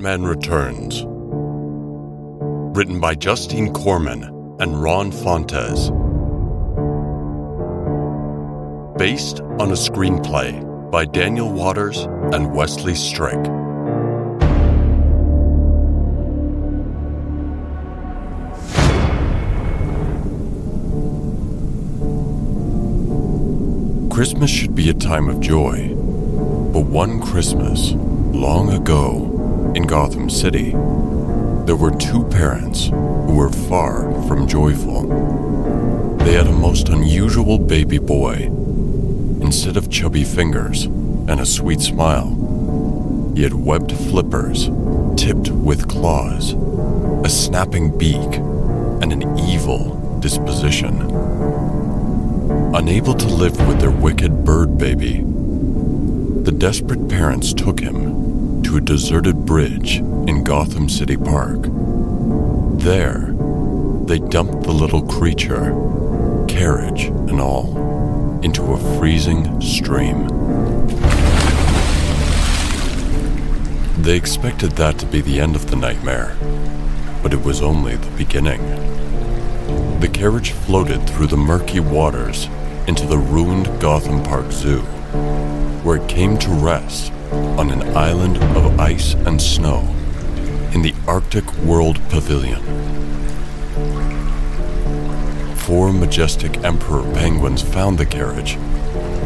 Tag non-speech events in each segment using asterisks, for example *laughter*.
Batman Returns. Written by Justine Korman and Ron Fontes. Based on a screenplay by Daniel Waters and Wesley Strick. Christmas should be a time of joy. But one Christmas, long ago, in Gotham City, there were two parents who were far from joyful. They had a most unusual baby boy. Instead of chubby fingers and a sweet smile, he had webbed flippers tipped with claws, a snapping beak, and an evil disposition. Unable to live with their wicked bird baby, the desperate parents took him to a deserted bridge in Gotham City Park. There, they dumped the little creature, carriage and all, into a freezing stream. They expected that to be the end of the nightmare, but it was only the beginning. The carriage floated through the murky waters into the ruined Gotham Park Zoo, where it came to rest on an island of ice and snow in the Arctic World Pavilion. Four majestic emperor penguins found the carriage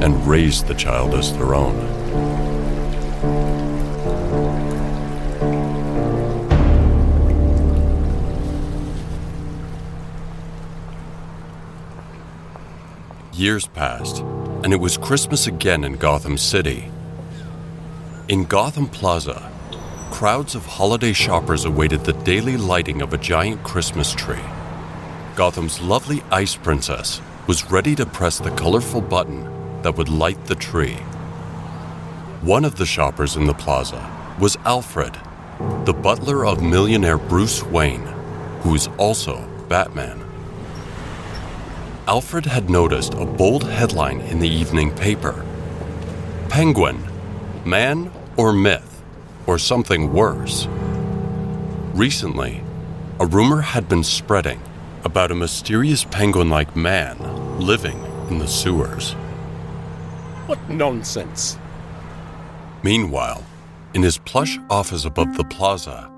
and raised the child as their own. Years passed, and it was Christmas again in Gotham City. In Gotham Plaza, crowds of holiday shoppers awaited the daily lighting of a giant Christmas tree. Gotham's lovely ice princess was ready to press the colorful button that would light the tree. One of the shoppers in the plaza was Alfred, the butler of millionaire Bruce Wayne, who is also Batman. Alfred had noticed a bold headline in the evening paper Penguin, man or myth, or something worse. Recently, a rumor had been spreading about a mysterious penguin like man living in the sewers. What nonsense. Meanwhile, in his plush office above the plaza,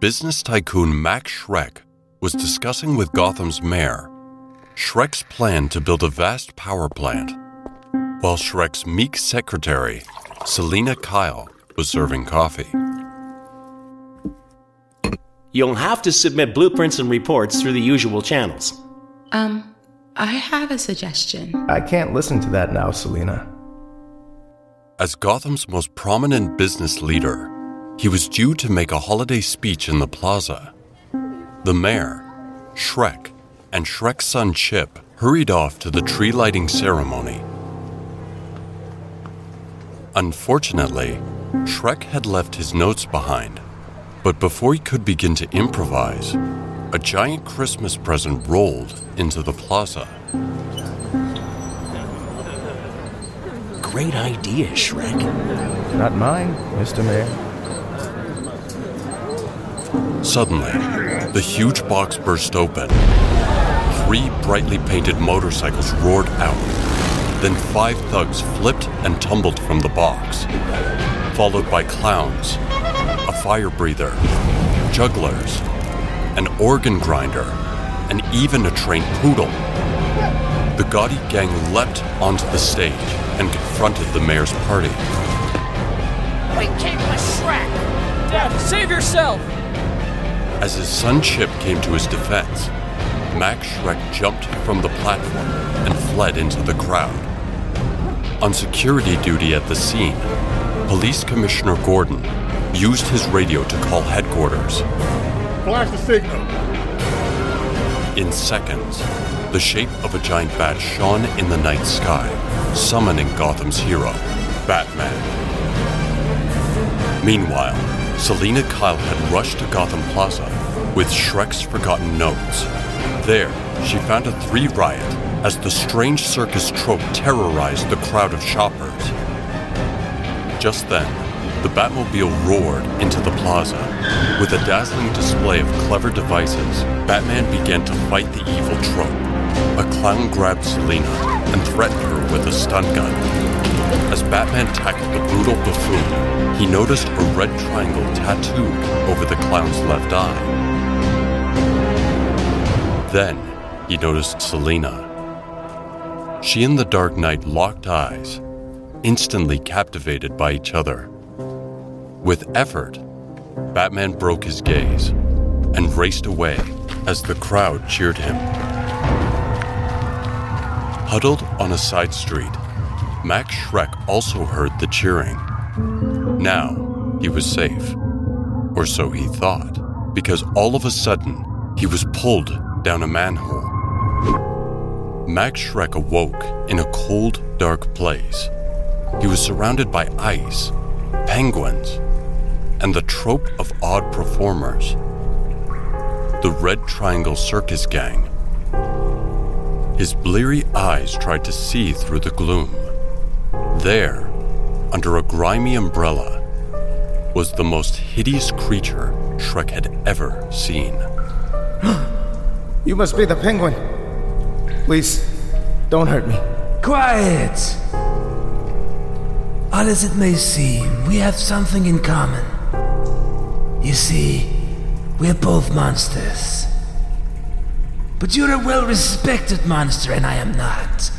business tycoon Max Shreck was discussing with Gotham's mayor Shreck's plan to build a vast power plant, while Shreck's meek secretary, Selina Kyle, was serving coffee. You'll have to submit blueprints and reports through the usual channels. Um, I have a suggestion. I can't listen to that now, Selina. As Gotham's most prominent business leader, he was due to make a holiday speech in the plaza. The mayor, Shreck, and Shreck's son Chip hurried off to the tree lighting ceremony. Unfortunately, Shreck had left his notes behind, but before he could begin to improvise, a giant Christmas present rolled into the plaza. Great idea, Shreck. Not mine, Mr. Mayor. Suddenly, the huge box burst open. Three brightly painted motorcycles roared out. Then five thugs flipped and tumbled from the box, followed by clowns, a fire breather, jugglers, an organ grinder, and even a trained poodle. The gaudy gang leapt onto the stage and confronted the mayor's party. We came with Shreck! Dad, save yourself! As his son Chip came to his defense, Max Shreck jumped from the platform and fled into the crowd. On security duty at the scene, Police Commissioner Gordon used his radio to call headquarters. Flash the signal. In seconds, the shape of a giant bat shone in the night sky, summoning Gotham's hero, Batman. Meanwhile, Selina Kyle had rushed to Gotham Plaza with Shreck's forgotten notes. There, she found a three riot as the strange circus troupe terrorized the crowd of shoppers. Just then, the Batmobile roared into the plaza. With a dazzling display of clever devices, Batman began to fight the evil troupe. A clown grabbed Selina and threatened her with a stun gun. As Batman tackled the brutal buffoon, he noticed a red triangle tattooed over the clown's left eye. Then he noticed Selina. She and the Dark Knight locked eyes, instantly captivated by each other. With effort, Batman broke his gaze and raced away as the crowd cheered him. Huddled on a side street, Max Shreck also heard the cheering. Now he was safe, or so he thought, because all of a sudden he was pulled down a manhole. Max Shreck awoke in a cold, dark place. He was surrounded by ice, penguins, and the troupe of odd performers. The Red Triangle Circus Gang. His bleary eyes tried to see through the gloom. There, under a grimy umbrella, was the most hideous creature Shreck had ever seen. *gasps* You must be the penguin. Please, don't hurt me. Quiet! Odd as it may seem, we have something in common. You see, we're both monsters. But you're a well respected monster, and I am not.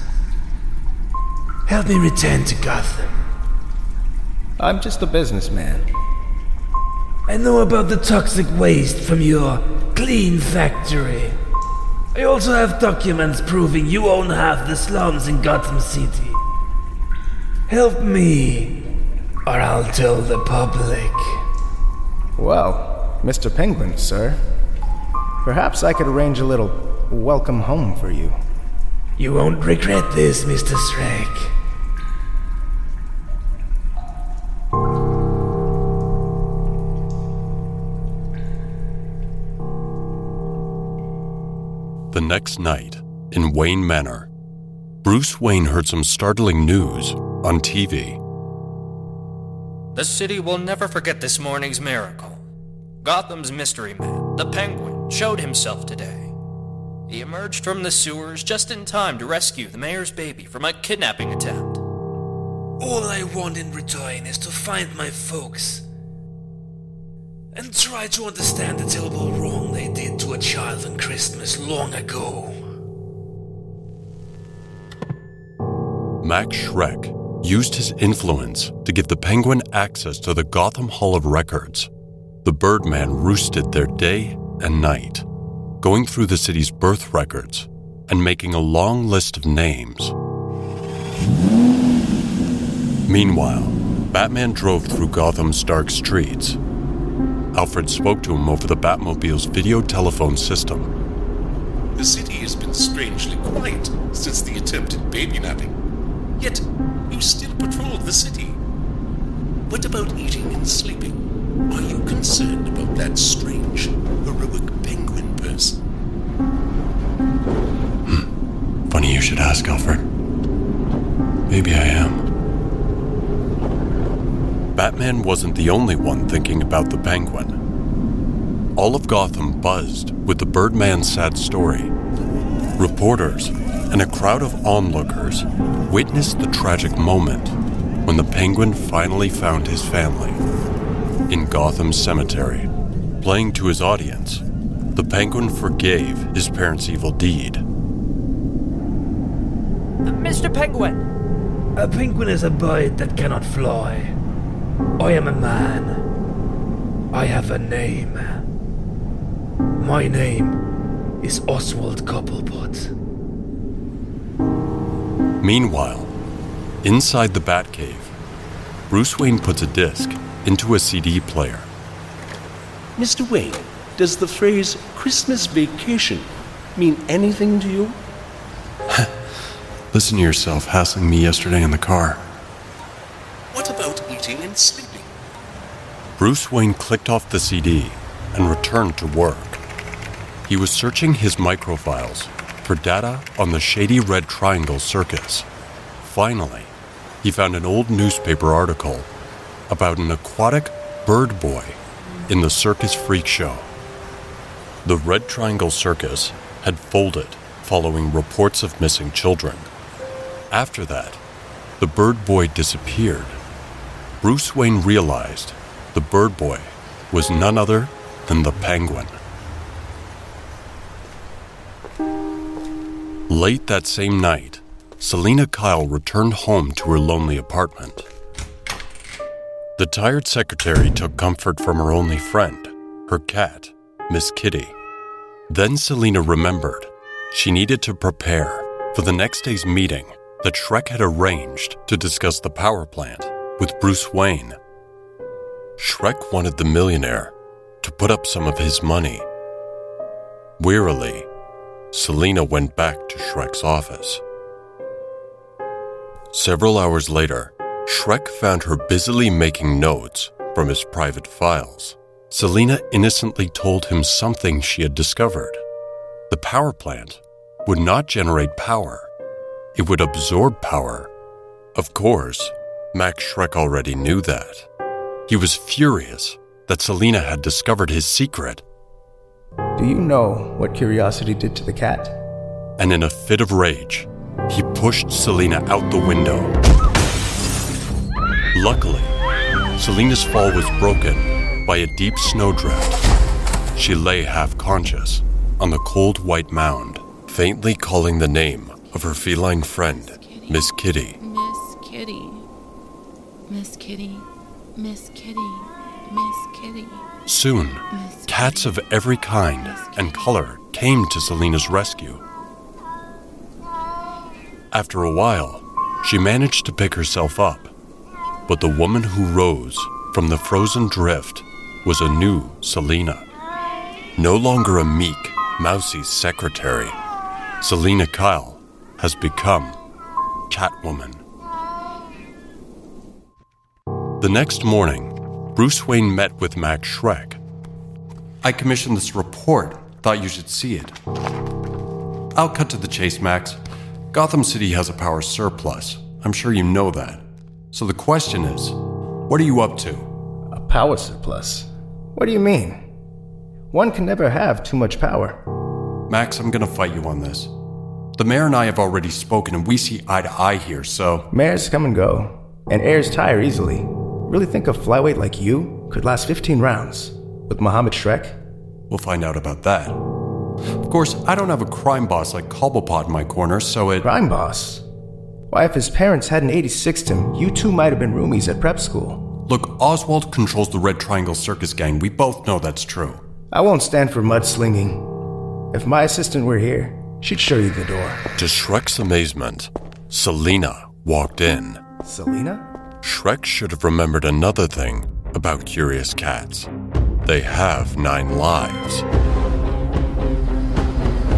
Help me return to Gotham. I'm just a businessman. I know about the toxic waste from your clean factory. I also have documents proving you own half the slums in Gotham City. Help me, or I'll tell the public. Well, Mr. Penguin, sir. Perhaps I could arrange a little welcome home for you. You won't regret this, Mr. Shreck. Next night, in Wayne Manor, Bruce Wayne heard some startling news on TV. The city will never forget this morning's miracle. Gotham's mystery man, the Penguin, showed himself today. He emerged from the sewers just in time to rescue the mayor's baby from a kidnapping attempt. All I want in return is to find my folks and try to understand the terrible wrong they did to a child on Christmas long ago. Max Shreck used his influence to give the Penguin access to the Gotham Hall of Records. The Birdman roosted there day and night, going through the city's birth records and making a long list of names. Meanwhile, Batman drove through Gotham's dark streets. Alfred spoke to him over the Batmobile's video telephone system. The city has been strangely quiet since the attempted baby napping. Yet, you still patrol the city. What about eating and sleeping? Are you concerned about that strange, heroic penguin person? Hmm. Funny you should ask, Alfred. Maybe I am. Batman wasn't the only one thinking about the penguin. All of Gotham buzzed with the Birdman's sad story. Reporters and a crowd of onlookers witnessed the tragic moment when the penguin finally found his family in Gotham Cemetery. Playing to his audience, the penguin forgave his parents' evil deed. Mr. Penguin! A penguin is a bird that cannot fly. I am a man. I have a name. My name is Oswald Cobblepot. Meanwhile, inside the Batcave, Bruce Wayne puts a disc into a CD player. Mr. Wayne, does the phrase Christmas vacation mean anything to you? *laughs* Listen to yourself hassling me yesterday in the car. What about eating and sleeping? Bruce Wayne clicked off the CD and returned to work. He was searching his microfiles for data on the Shady Red Triangle Circus. Finally, he found an old newspaper article about an aquatic bird boy in the Circus Freak Show. The Red Triangle Circus had folded following reports of missing children. After that, the bird boy disappeared. Bruce Wayne realized the bird boy was none other than the penguin. Late that same night, Selina Kyle returned home to her lonely apartment. The tired secretary took comfort from her only friend, her cat, Miss Kitty. Then Selina remembered she needed to prepare for the next day's meeting that Shreck had arranged to discuss the power plant with Bruce Wayne. Shreck wanted the millionaire to put up some of his money. Wearily, Selina went back to Shreck's office. Several hours later, Shreck found her busily making notes from his private files. Selina innocently told him something she had discovered. The power plant would not generate power, it would absorb power. Of course, Max Shreck already knew that. He was furious that Selina had discovered his secret. Do you know what curiosity did to the cat? And in a fit of rage, he pushed Selina out the window. Luckily, Selina's fall was broken by a deep snowdrift. She lay half conscious on the cold white mound, faintly calling the name of her feline friend, Miss Kitty. Miss Kitty. Miss Kitty. Miss Kitty. Miss Kitty. Soon, cats of every kind and color came to Selina's rescue. After a while, she managed to pick herself up, but the woman who rose from the frozen drift was a new Selina. No longer a meek, mousy secretary, Selina Kyle has become Catwoman. The next morning, Bruce Wayne met with Max Shreck. I commissioned this report. Thought you should see it. I'll cut to the chase, Max. Gotham City has a power surplus. I'm sure you know that. So the question is what are you up to? A power surplus? What do you mean? One can never have too much power. Max, I'm gonna fight you on this. The mayor and I have already spoken, and we see eye to eye here, so. Mayors come and go, and heirs tire easily. Really think a flyweight like you could last 15 rounds with Mohammed Shreck? We'll find out about that. Of course, I don't have a crime boss like Cobblepot in my corner, so it. Crime boss? Why, if his parents hadn't 86'd him, you two might have been roomies at prep school. Look, Oswald controls the Red Triangle Circus Gang. We both know that's true. I won't stand for mudslinging. If my assistant were here, she'd show you the door. To Shreck's amazement, Selina walked in. Selina? Shreck should have remembered another thing about curious cats. They have nine lives.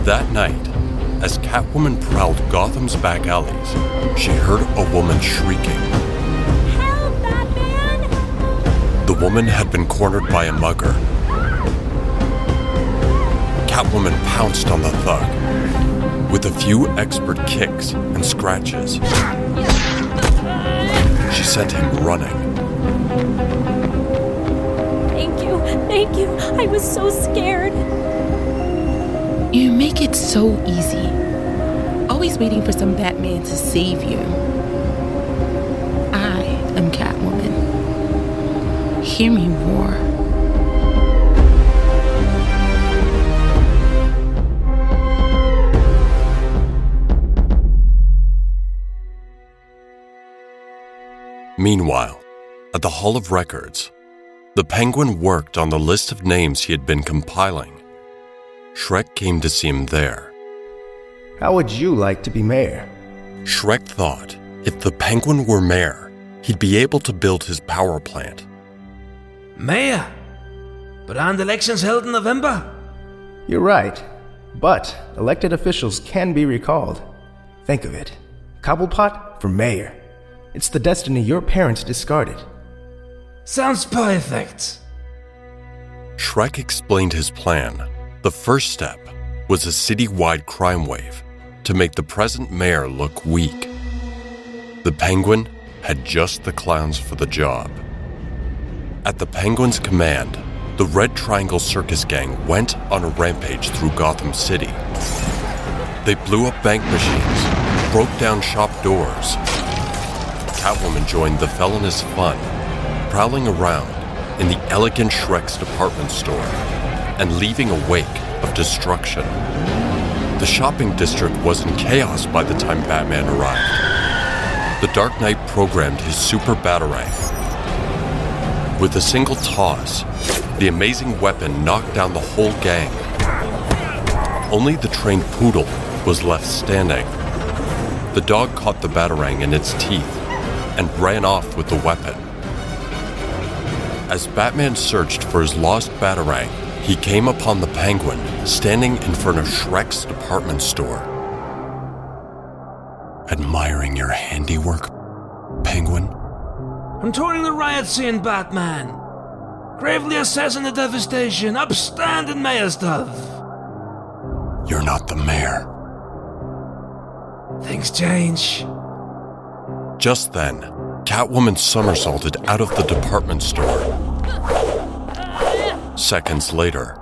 That night, as Catwoman prowled Gotham's back alleys, she heard a woman shrieking. Help, Batman! The woman had been cornered by a mugger. Catwoman pounced on the thug with a few expert kicks and scratches. She sent him running. Thank you, thank you. I was so scared. You make it so easy. Always waiting for some Batman to save you. I am Catwoman. Hear me roar. Meanwhile, at the Hall of Records, the Penguin worked on the list of names he had been compiling. Shreck came to see him there. How would you like to be mayor? Shreck thought if the Penguin were mayor, he'd be able to build his power plant. Mayor? But aren't elections held in November? You're right. But elected officials can be recalled. Think of it Cobblepot for mayor. It's the destiny your parents discarded. Sounds perfect. Shreck explained his plan. The first step was a city-wide crime wave to make the present mayor look weak. The penguin had just the clowns for the job. At the Penguin's command, the Red Triangle Circus Gang went on a rampage through Gotham City. They blew up bank machines, broke down shop doors. Catwoman joined the felonious fun, prowling around in the elegant Shreck's department store and leaving a wake of destruction. The shopping district was in chaos by the time Batman arrived. The Dark Knight programmed his super batarang. With a single toss, the amazing weapon knocked down the whole gang. Only the trained poodle was left standing. The dog caught the batarang in its teeth and ran off with the weapon. As Batman searched for his lost batarang, he came upon the penguin standing in front of Shreck's department store. Admiring your handiwork, penguin? I'm touring the riot scene, Batman. Gravely assessing the devastation, upstanding mayor stuff. You're not the mayor. Things change. Just then, Catwoman somersaulted out of the department store. Seconds later,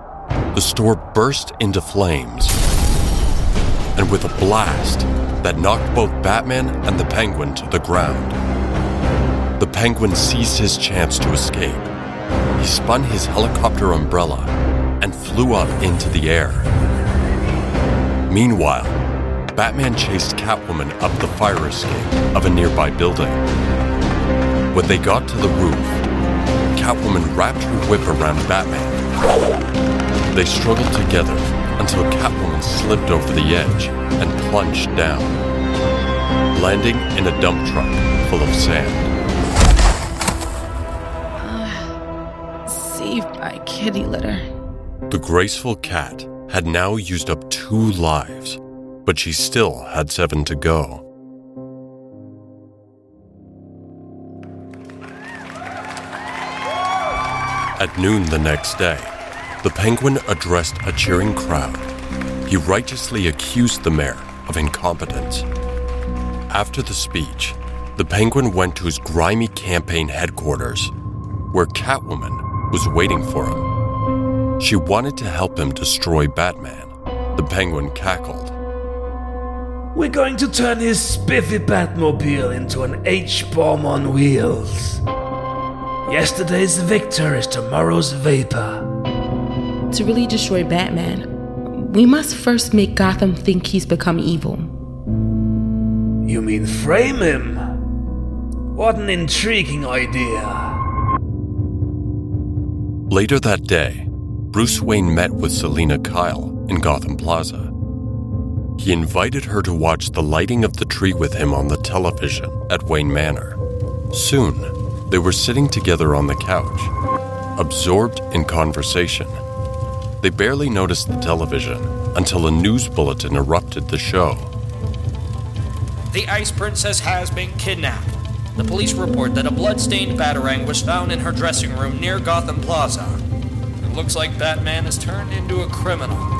the store burst into flames. And with a blast that knocked both Batman and the Penguin to the ground, the Penguin seized his chance to escape. He spun his helicopter umbrella and flew up into the air. Meanwhile, Batman chased Catwoman up the fire escape of a nearby building. When they got to the roof, Catwoman wrapped her whip around Batman. They struggled together until Catwoman slipped over the edge and plunged down, landing in a dump truck full of sand. Ah, saved by kitty litter. The graceful cat had now used up two lives, but she still had seven to go. At noon the next day, the penguin addressed a cheering crowd. He righteously accused the mayor of incompetence. After the speech, the penguin went to his grimy campaign headquarters, where Catwoman was waiting for him. She wanted to help him destroy Batman. The penguin cackled. We're going to turn his spiffy Batmobile into an H-bomb on wheels. Yesterday's victor is tomorrow's vapor. To really destroy Batman, we must first make Gotham think he's become evil. You mean frame him? What an intriguing idea. Later that day, Bruce Wayne met with Selina Kyle in Gotham Plaza. He invited her to watch the lighting of the tree with him on the television at Wayne Manor. Soon, they were sitting together on the couch, absorbed in conversation. They barely noticed the television until a news bulletin erupted the show. The Ice Princess has been kidnapped. The police report that a blood-stained batarang was found in her dressing room near Gotham Plaza. It looks like Batman has turned into a criminal.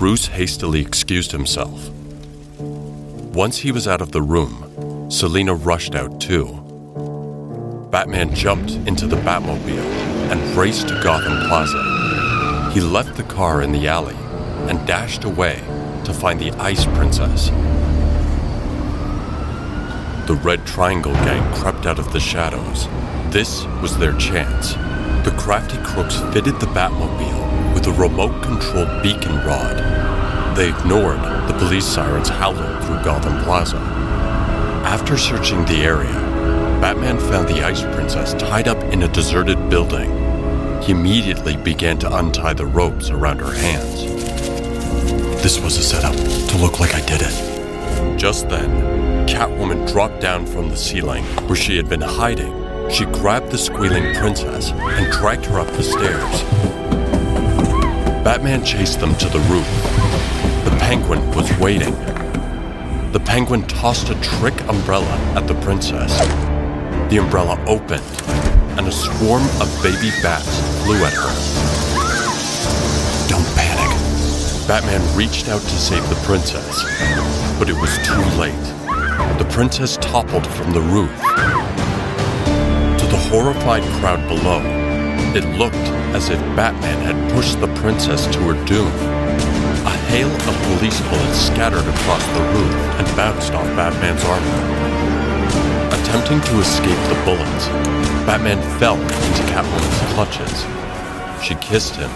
Bruce hastily excused himself. Once he was out of the room, Selina rushed out too. Batman jumped into the Batmobile and raced to Gotham Plaza. He left the car in the alley and dashed away to find the Ice Princess. The Red Triangle Gang crept out of the shadows. This was their chance. The crafty crooks fitted the Batmobile with a remote controlled beacon rod. They ignored the police sirens howling through Gotham Plaza. After searching the area, Batman found the Ice Princess tied up in a deserted building. He immediately began to untie the ropes around her hands. This was a setup to look like I did it. Just then, Catwoman dropped down from the ceiling where she had been hiding. She grabbed the squealing princess and dragged her up the stairs. Batman chased them to the roof. The penguin was waiting. The penguin tossed a trick umbrella at the princess. The umbrella opened, and a swarm of baby bats flew at her. Don't panic. Batman reached out to save the princess, but it was too late. The princess toppled from the roof. Horrified crowd below, it looked as if Batman had pushed the princess to her doom. A hail of police bullets scattered across the roof and bounced off Batman's armor. Attempting to escape the bullets, Batman fell into Catwoman's clutches. She kissed him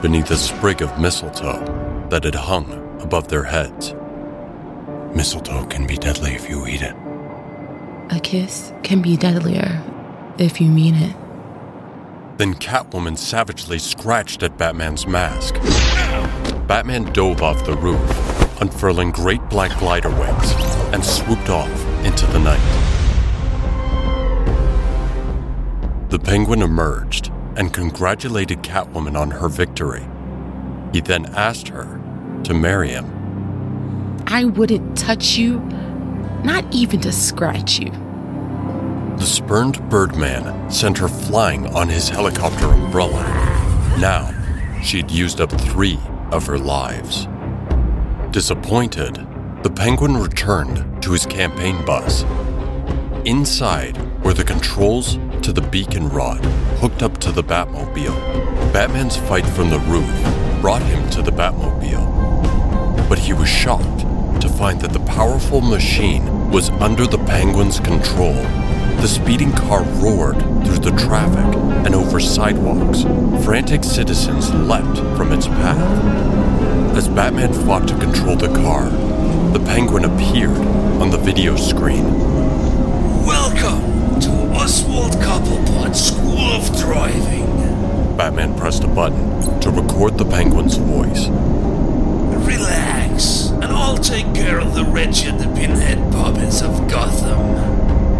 beneath a sprig of mistletoe that had hung above their heads. Mistletoe can be deadly if you eat it. A kiss can be deadlier if you mean it. Then Catwoman savagely scratched at Batman's mask. Batman dove off the roof, unfurling great black glider wings, and swooped off into the night. The penguin emerged and congratulated Catwoman on her victory. He then asked her to marry him. I wouldn't touch you, not even to scratch you. The spurned Birdman sent her flying on his helicopter umbrella. Now, she'd used up three of her lives. Disappointed, the penguin returned to his campaign bus. Inside were the controls to the beacon rod hooked up to the Batmobile. Batman's fight from the roof brought him to the Batmobile. But he was shocked to find that the powerful machine was under the penguin's control. The speeding car roared through the traffic and over sidewalks. Frantic citizens leapt from its path. As Batman fought to control the car, the penguin appeared on the video screen. Welcome to Oswald Cobblepot School of Driving. Batman pressed a button to record the penguin's voice. Relax, and I'll take care of the wretched pinhead puppets of Gotham.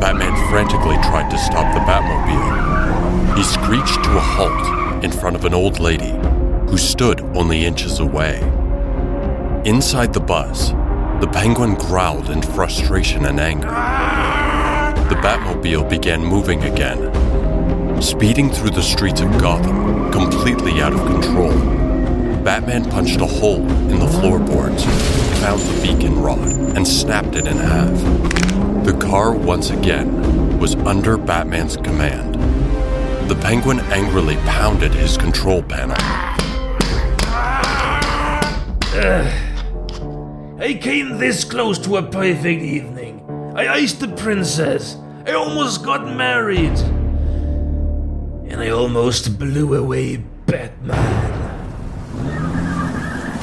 Batman frantically tried to stop the Batmobile. He screeched to a halt in front of an old lady who stood only inches away. Inside the bus, the penguin growled in frustration and anger. The Batmobile began moving again, speeding through the streets of Gotham, completely out of control. Batman punched a hole in the floorboards, found the beacon rod, and snapped it in half. The car once again was under Batman's command. The penguin angrily pounded his control panel. *sighs* I came this close to a perfect evening. I iced the princess. I almost got married. And I almost blew away Batman.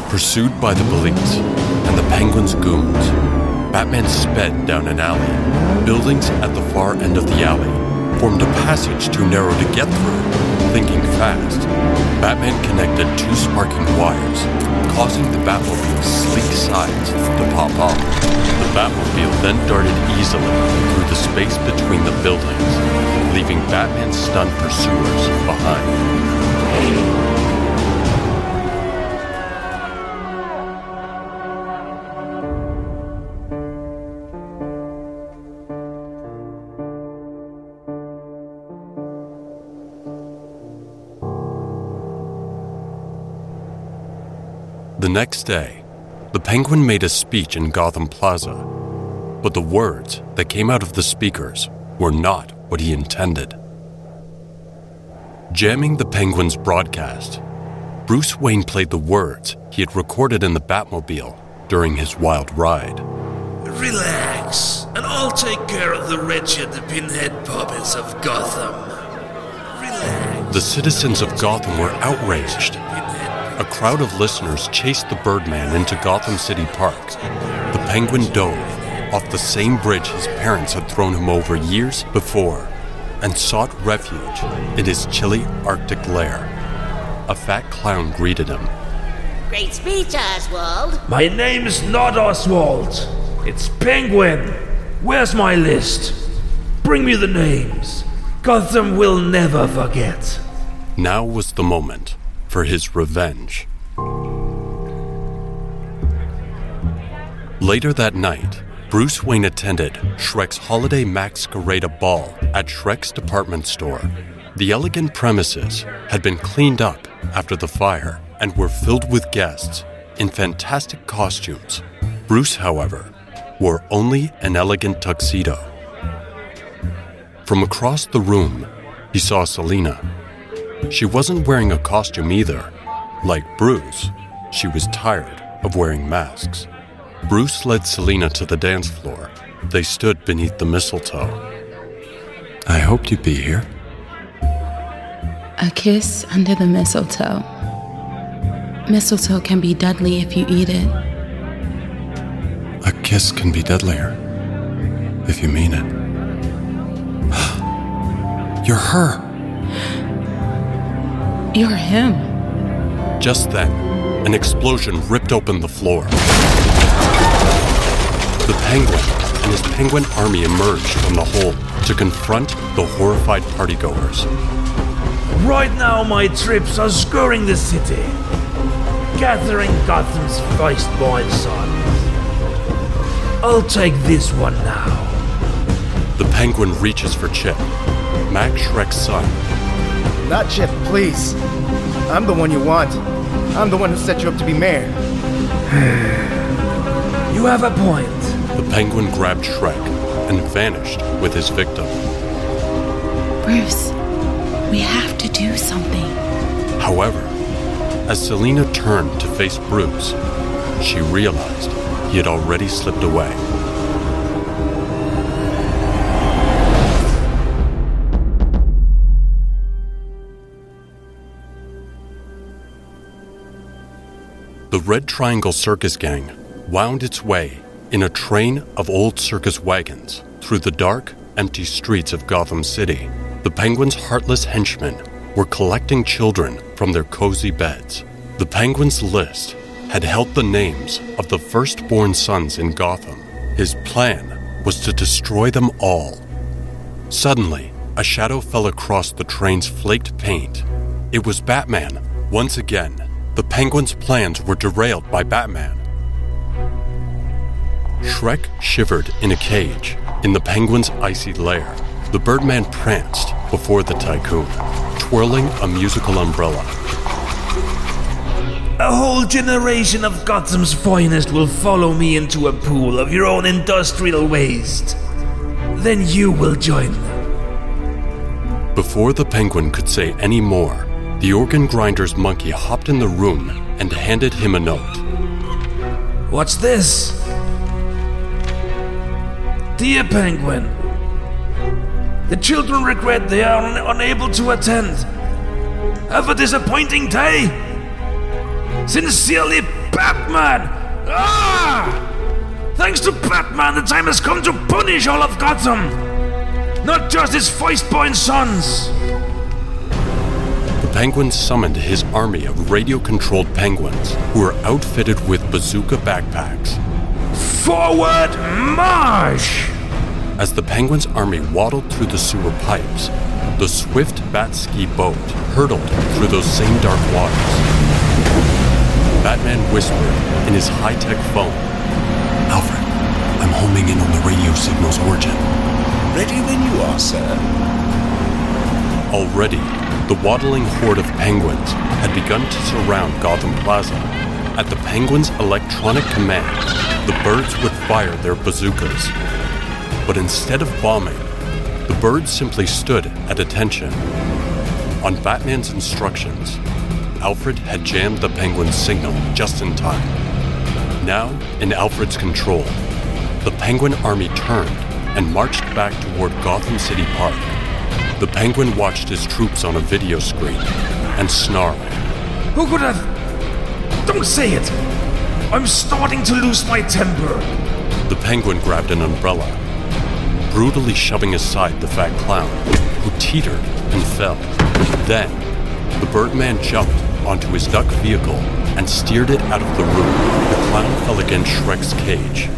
Pursued by the police and the penguin's goons, Batman sped down an alley. Buildings at the far end of the alley formed a passage too narrow to get through. Thinking fast, Batman connected two sparking wires, causing the Batmobile's sleek sides to pop off. The Batmobile then darted easily through the space between the buildings, leaving Batman's stunned pursuers behind. The next day, the penguin made a speech in Gotham Plaza, but the words that came out of the speakers were not what he intended. Jamming the penguin's broadcast, Bruce Wayne played the words he had recorded in the Batmobile during his wild ride. Relax, and I'll take care of the wretched pinhead puppets of Gotham. Relax. The citizens of Gotham were outraged. A crowd of listeners chased the Birdman into Gotham City Park. The penguin dove off the same bridge his parents had thrown him over years before and sought refuge in his chilly Arctic lair. A fat clown greeted him. Great speech, Oswald. My name's not Oswald. It's Penguin. Where's my list? Bring me the names. Gotham will never forget. Now was the moment for his revenge. Later that night, Bruce Wayne attended Shreck's holiday masquerade ball at Shreck's department store. The elegant premises had been cleaned up after the fire and were filled with guests in fantastic costumes. Bruce, however, wore only an elegant tuxedo. From across the room, he saw Selina. She wasn't wearing a costume either. Like Bruce, she was tired of wearing masks. Bruce led Selina to the dance floor. They stood beneath the mistletoe. I hoped you'd be here. A kiss under the mistletoe. Mistletoe can be deadly if you eat it. A kiss can be deadlier if you mean it. *sighs* You're her. You're him. Just then, an explosion ripped open the floor. The penguin and his penguin army emerged from the hole to confront the horrified partygoers. Right now, my trips are scouring the city, gathering Gotham's firstborn sons. I'll take this one now. The penguin reaches for Chip, Max Shreck's son. Not Chip, please. I'm the one you want. I'm the one who set you up to be mayor. *sighs* you have a point. The penguin grabbed Shreck and vanished with his victim. Bruce, we have to do something. However, as Selina turned to face Bruce, she realized he had already slipped away. Red Triangle Circus Gang wound its way in a train of old circus wagons through the dark, empty streets of Gotham City. The Penguin's heartless henchmen were collecting children from their cozy beds. The Penguin's list had held the names of the firstborn sons in Gotham. His plan was to destroy them all. Suddenly, a shadow fell across the train's flaked paint. It was Batman, once again. The Penguin's plans were derailed by Batman. Shreck shivered in a cage in the Penguin's icy lair. The Birdman pranced before the tycoon, twirling a musical umbrella. A whole generation of Gotham's finest will follow me into a pool of your own industrial waste. Then you will join them. Before the penguin could say any more, the organ grinder's monkey hopped in the room and handed him a note. What's this? Dear Penguin, the children regret they are un- unable to attend. Have a disappointing day. Sincerely, Batman! Ah! Thanks to Batman, the time has come to punish all of Gotham! Not just his firstborn sons! The penguin summoned his army of radio controlled penguins who were outfitted with bazooka backpacks. Forward march! As the penguin's army waddled through the sewer pipes, the swift bat ski boat hurtled through those same dark waters. Batman whispered in his high tech phone Alfred, I'm homing in on the radio signal's origin. Ready when you are, sir. Already, the waddling horde of penguins had begun to surround Gotham Plaza. At the penguins' electronic command, the birds would fire their bazookas. But instead of bombing, the birds simply stood at attention. On Batman's instructions, Alfred had jammed the penguin's signal just in time. Now, in Alfred's control, the penguin army turned and marched back toward Gotham City Park. The penguin watched his troops on a video screen and snarled. Who could have. Don't say it! I'm starting to lose my temper! The penguin grabbed an umbrella, brutally shoving aside the fat clown, who teetered and fell. Then, the Birdman jumped onto his duck vehicle and steered it out of the room. The clown fell against Shreck's cage,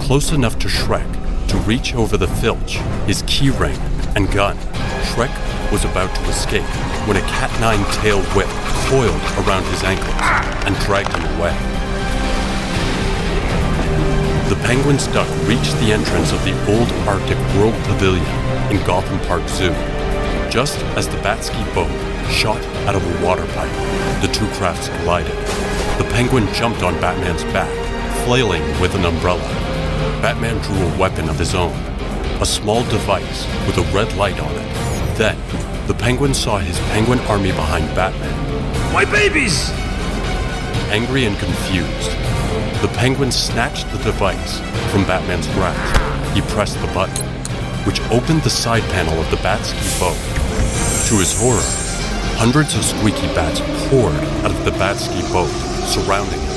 close enough to Shreck to reach over the filch, his keyring, and gun. Shreck was about to escape when a cat nine tail whip coiled around his ankles and dragged him away. The penguin's duck reached the entrance of the old Arctic World Pavilion in Gotham Park Zoo. Just as the Batski boat shot out of a water pipe, the two crafts collided. The penguin jumped on Batman's back, flailing with an umbrella. Batman drew a weapon of his own, a small device with a red light on it. Then, the penguin saw his penguin army behind Batman. My babies! Angry and confused, the penguin snatched the device from Batman's grasp. He pressed the button, which opened the side panel of the Batski boat. To his horror, hundreds of squeaky bats poured out of the Batski boat, surrounding him.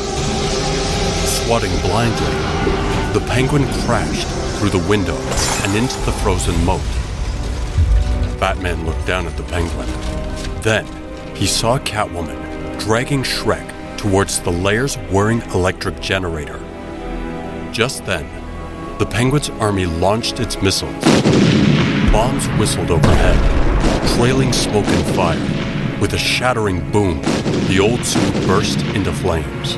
Swatting blindly, the penguin crashed through the window and into the frozen moat. Batman looked down at the penguin. Then he saw Catwoman dragging Shreck towards the lair's whirring electric generator. Just then, the penguin's army launched its missiles. Bombs whistled overhead, trailing smoke and fire. With a shattering boom, the old zoo burst into flames.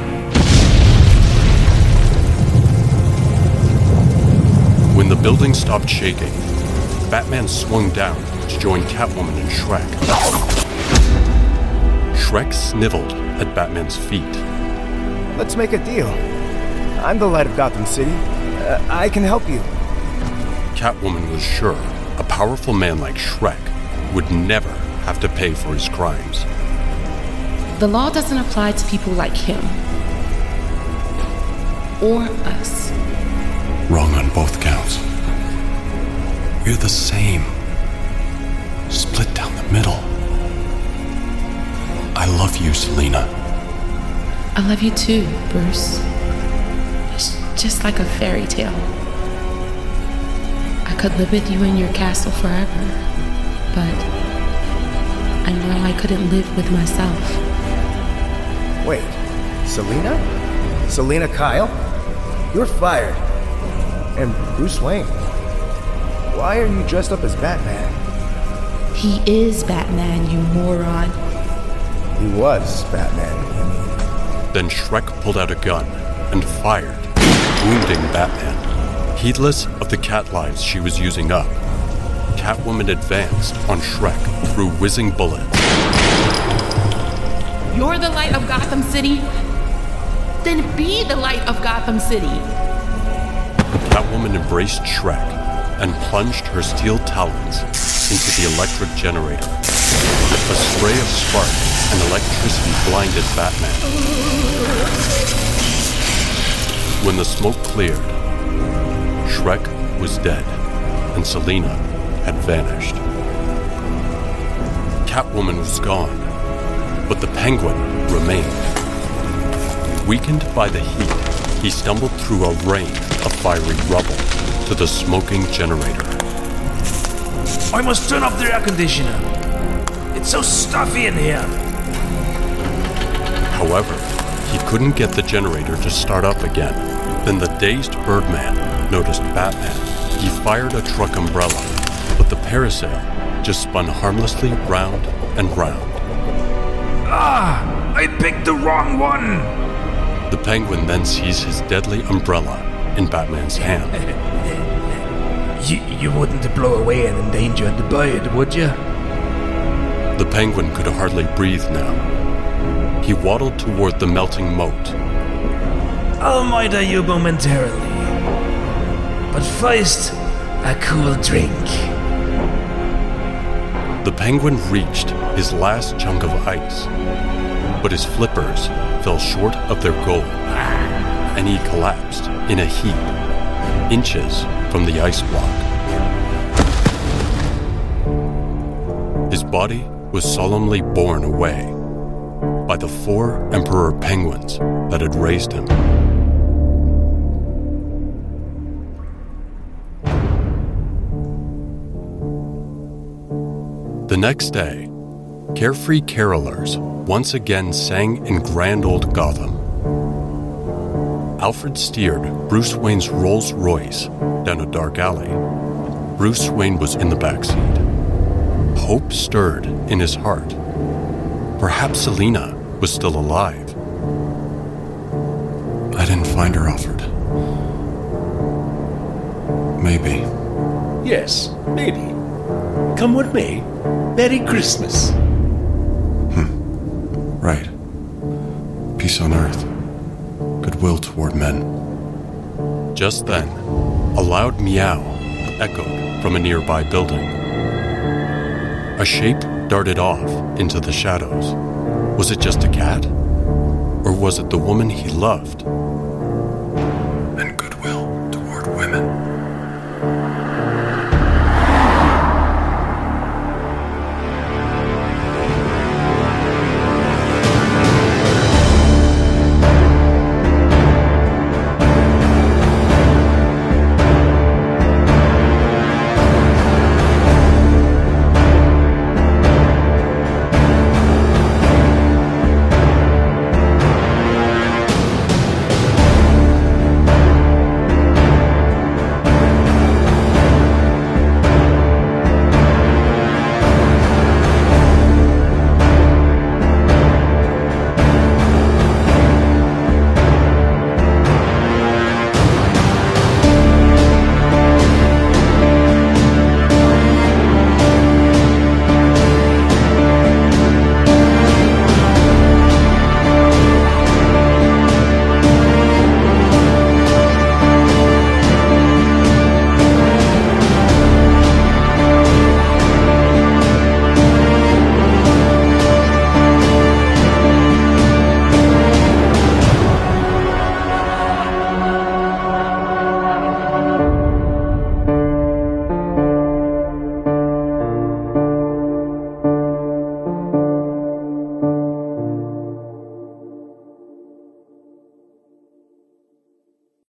When the building stopped shaking, Batman swung down to join Catwoman and Shreck. Shreck sniveled at Batman's feet. Let's make a deal. I'm the light of Gotham City. Uh, I can help you. Catwoman was sure a powerful man like Shreck would never have to pay for his crimes. The law doesn't apply to people like him. Or us. Wrong on both counts. We're the same. Split down the middle. I love you, Selina. I love you too, Bruce. It's just like a fairy tale. I could live with you in your castle forever, but I know I couldn't live with myself. Wait, Selina? Selina Kyle? You're fired. And Bruce Wayne. Why are you dressed up as Batman? He is Batman, you moron. He was Batman. Then Shreck pulled out a gun and fired, wounding Batman. Heedless of the cat lives she was using up, Catwoman advanced on Shreck through whizzing bullets. You're the light of Gotham City? Then be the light of Gotham City. Catwoman embraced Shreck and plunged her steel talons into the electric generator. A spray of spark and electricity blinded Batman. When the smoke cleared, Shreck was dead and Selina had vanished. Catwoman was gone, but the penguin remained. Weakened by the heat, he stumbled through a rain of fiery rubble to the smoking generator. I must turn off the air conditioner. It's so stuffy in here. However, he couldn't get the generator to start up again. Then the dazed Birdman noticed Batman. He fired a truck umbrella, but the parasail just spun harmlessly round and round. Ah! I picked the wrong one! The penguin then sees his deadly umbrella in Batman's hand. *laughs* You wouldn't blow away an endangered bird, would you? The penguin could hardly breathe now. He waddled toward the melting moat. I'll murder you momentarily. But first, a cool drink. The penguin reached his last chunk of ice, but his flippers fell short of their goal, and he collapsed in a heap, inches from the ice block. Body was solemnly borne away by the four emperor penguins that had raised him. The next day, carefree carolers once again sang in grand old Gotham. Alfred steered Bruce Wayne's Rolls Royce down a dark alley. Bruce Wayne was in the back seat. Hope stirred in his heart. Perhaps Selina was still alive. I didn't find her, Alfred. Maybe. Yes, maybe. Come with me. Merry Christmas. Hmm. Right. Peace on earth. Goodwill toward men. Just then, a loud meow echoed from a nearby building. A shape darted off into the shadows. Was it just a cat? Or was it the woman he loved?